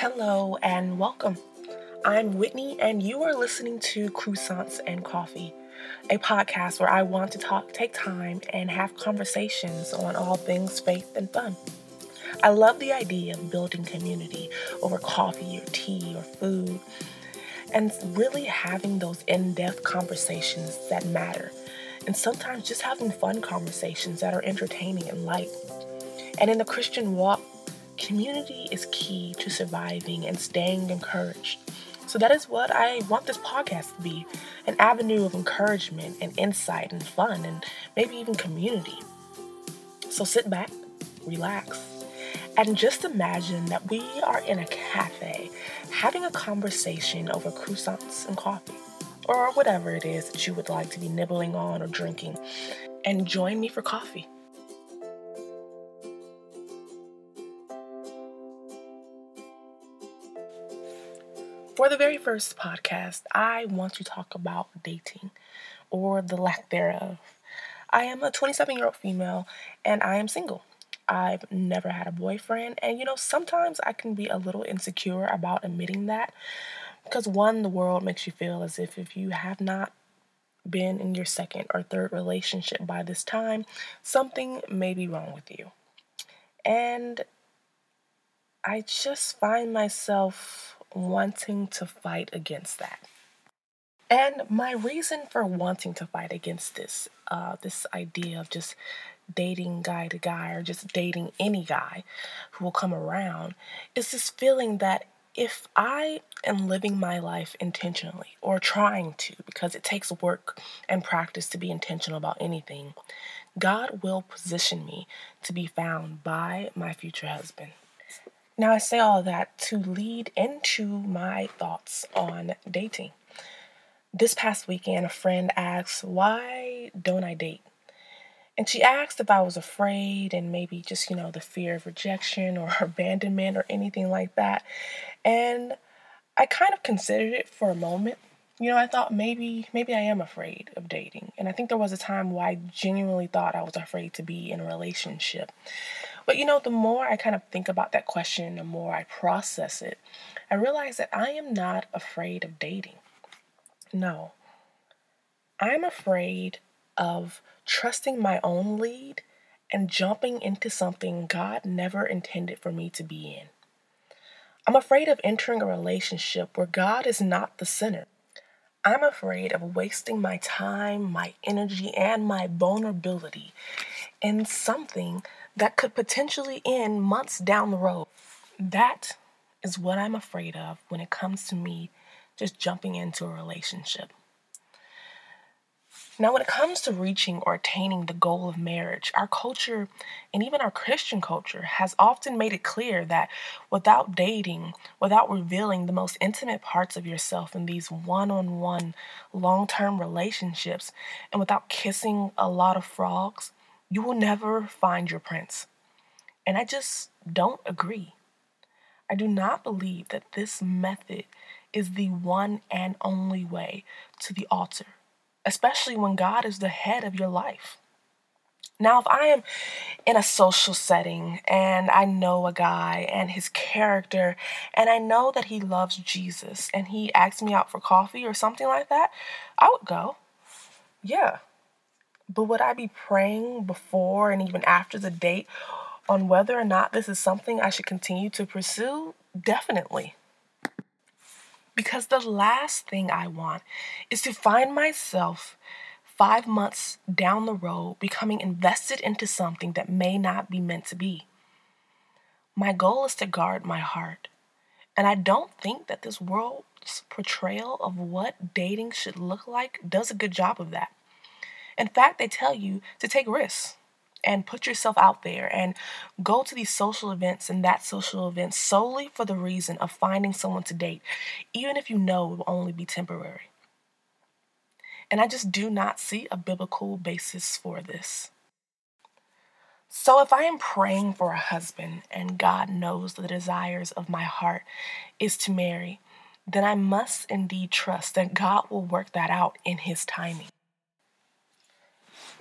Hello and welcome. I'm Whitney, and you are listening to Croissants and Coffee, a podcast where I want to talk, take time, and have conversations on all things faith and fun. I love the idea of building community over coffee or tea or food, and really having those in depth conversations that matter, and sometimes just having fun conversations that are entertaining and light. And in the Christian walk, community is key to surviving and staying encouraged. So that is what I want this podcast to be an avenue of encouragement and insight and fun and maybe even community. So sit back, relax, and just imagine that we are in a cafe having a conversation over croissants and coffee, or whatever it is that you would like to be nibbling on or drinking. And join me for coffee. For the very first podcast, I want to talk about dating or the lack thereof. I am a 27 year old female and I am single. I've never had a boyfriend, and you know, sometimes I can be a little insecure about admitting that because one, the world makes you feel as if if you have not been in your second or third relationship by this time, something may be wrong with you. And I just find myself wanting to fight against that. And my reason for wanting to fight against this, uh, this idea of just dating guy to guy or just dating any guy who will come around, is this feeling that if I am living my life intentionally or trying to, because it takes work and practice to be intentional about anything, God will position me to be found by my future husband. Now, I say all that to lead into my thoughts on dating. This past weekend, a friend asked, Why don't I date? And she asked if I was afraid and maybe just, you know, the fear of rejection or abandonment or anything like that. And I kind of considered it for a moment. You know, I thought maybe maybe I am afraid of dating. And I think there was a time where I genuinely thought I was afraid to be in a relationship. But you know, the more I kind of think about that question, the more I process it, I realize that I am not afraid of dating. No. I'm afraid of trusting my own lead and jumping into something God never intended for me to be in. I'm afraid of entering a relationship where God is not the center. I'm afraid of wasting my time, my energy, and my vulnerability in something that could potentially end months down the road. That is what I'm afraid of when it comes to me just jumping into a relationship. Now, when it comes to reaching or attaining the goal of marriage, our culture and even our Christian culture has often made it clear that without dating, without revealing the most intimate parts of yourself in these one on one long term relationships, and without kissing a lot of frogs, you will never find your prince. And I just don't agree. I do not believe that this method is the one and only way to the altar, especially when God is the head of your life. Now, if I am in a social setting and I know a guy and his character, and I know that he loves Jesus and he asks me out for coffee or something like that, I would go. Yeah, but would I be praying before and even after the date on whether or not this is something I should continue to pursue? Definitely. Because the last thing I want is to find myself five months down the road becoming invested into something that may not be meant to be. My goal is to guard my heart. And I don't think that this world's portrayal of what dating should look like does a good job of that. In fact, they tell you to take risks and put yourself out there and go to these social events and that social event solely for the reason of finding someone to date, even if you know it will only be temporary. And I just do not see a biblical basis for this. So, if I am praying for a husband and God knows the desires of my heart is to marry, then I must indeed trust that God will work that out in His timing.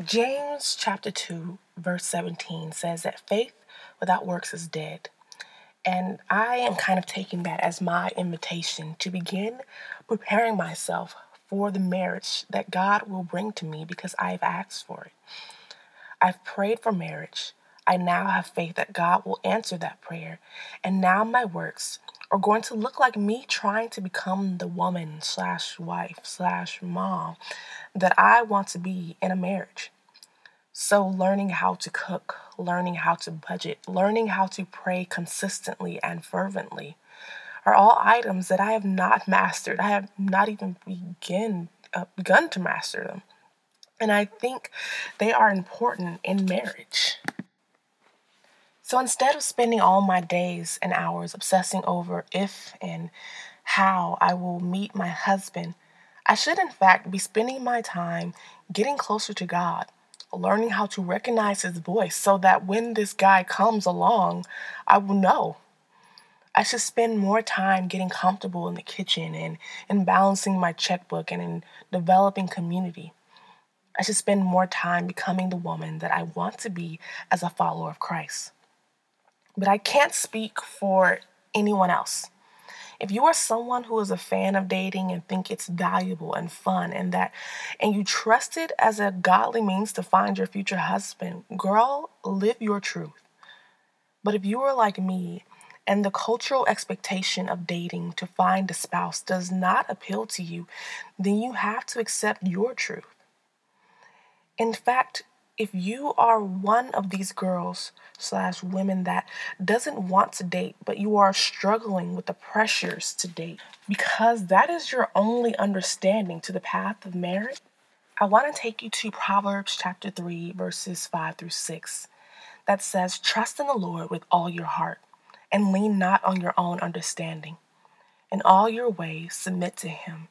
James chapter 2, verse 17 says that faith without works is dead. And I am kind of taking that as my invitation to begin preparing myself for the marriage that God will bring to me because I've asked for it. I've prayed for marriage. I now have faith that God will answer that prayer. And now my works are going to look like me trying to become the woman slash wife slash mom that I want to be in a marriage. So, learning how to cook, learning how to budget, learning how to pray consistently and fervently are all items that I have not mastered. I have not even begin, uh, begun to master them. And I think they are important in marriage. So instead of spending all my days and hours obsessing over if and how I will meet my husband, I should in fact be spending my time getting closer to God, learning how to recognize his voice so that when this guy comes along, I will know. I should spend more time getting comfortable in the kitchen and in balancing my checkbook and in developing community. I should spend more time becoming the woman that I want to be as a follower of Christ but I can't speak for anyone else. If you are someone who is a fan of dating and think it's valuable and fun and that and you trust it as a godly means to find your future husband, girl, live your truth. But if you are like me and the cultural expectation of dating to find a spouse does not appeal to you, then you have to accept your truth. In fact, if you are one of these girls slash women that doesn't want to date but you are struggling with the pressures to date because that is your only understanding to the path of marriage i want to take you to proverbs chapter 3 verses 5 through 6 that says trust in the lord with all your heart and lean not on your own understanding. In all your ways submit to him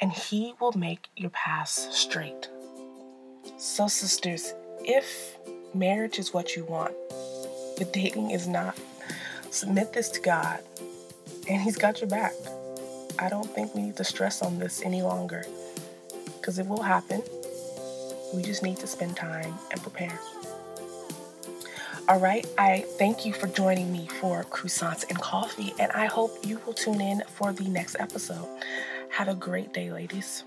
and he will make your paths straight. So sisters if marriage is what you want, but dating is not, submit this to God, and He's got your back. I don't think we need to stress on this any longer because it will happen. We just need to spend time and prepare. All right, I thank you for joining me for Croissants and Coffee, and I hope you will tune in for the next episode. Have a great day, ladies.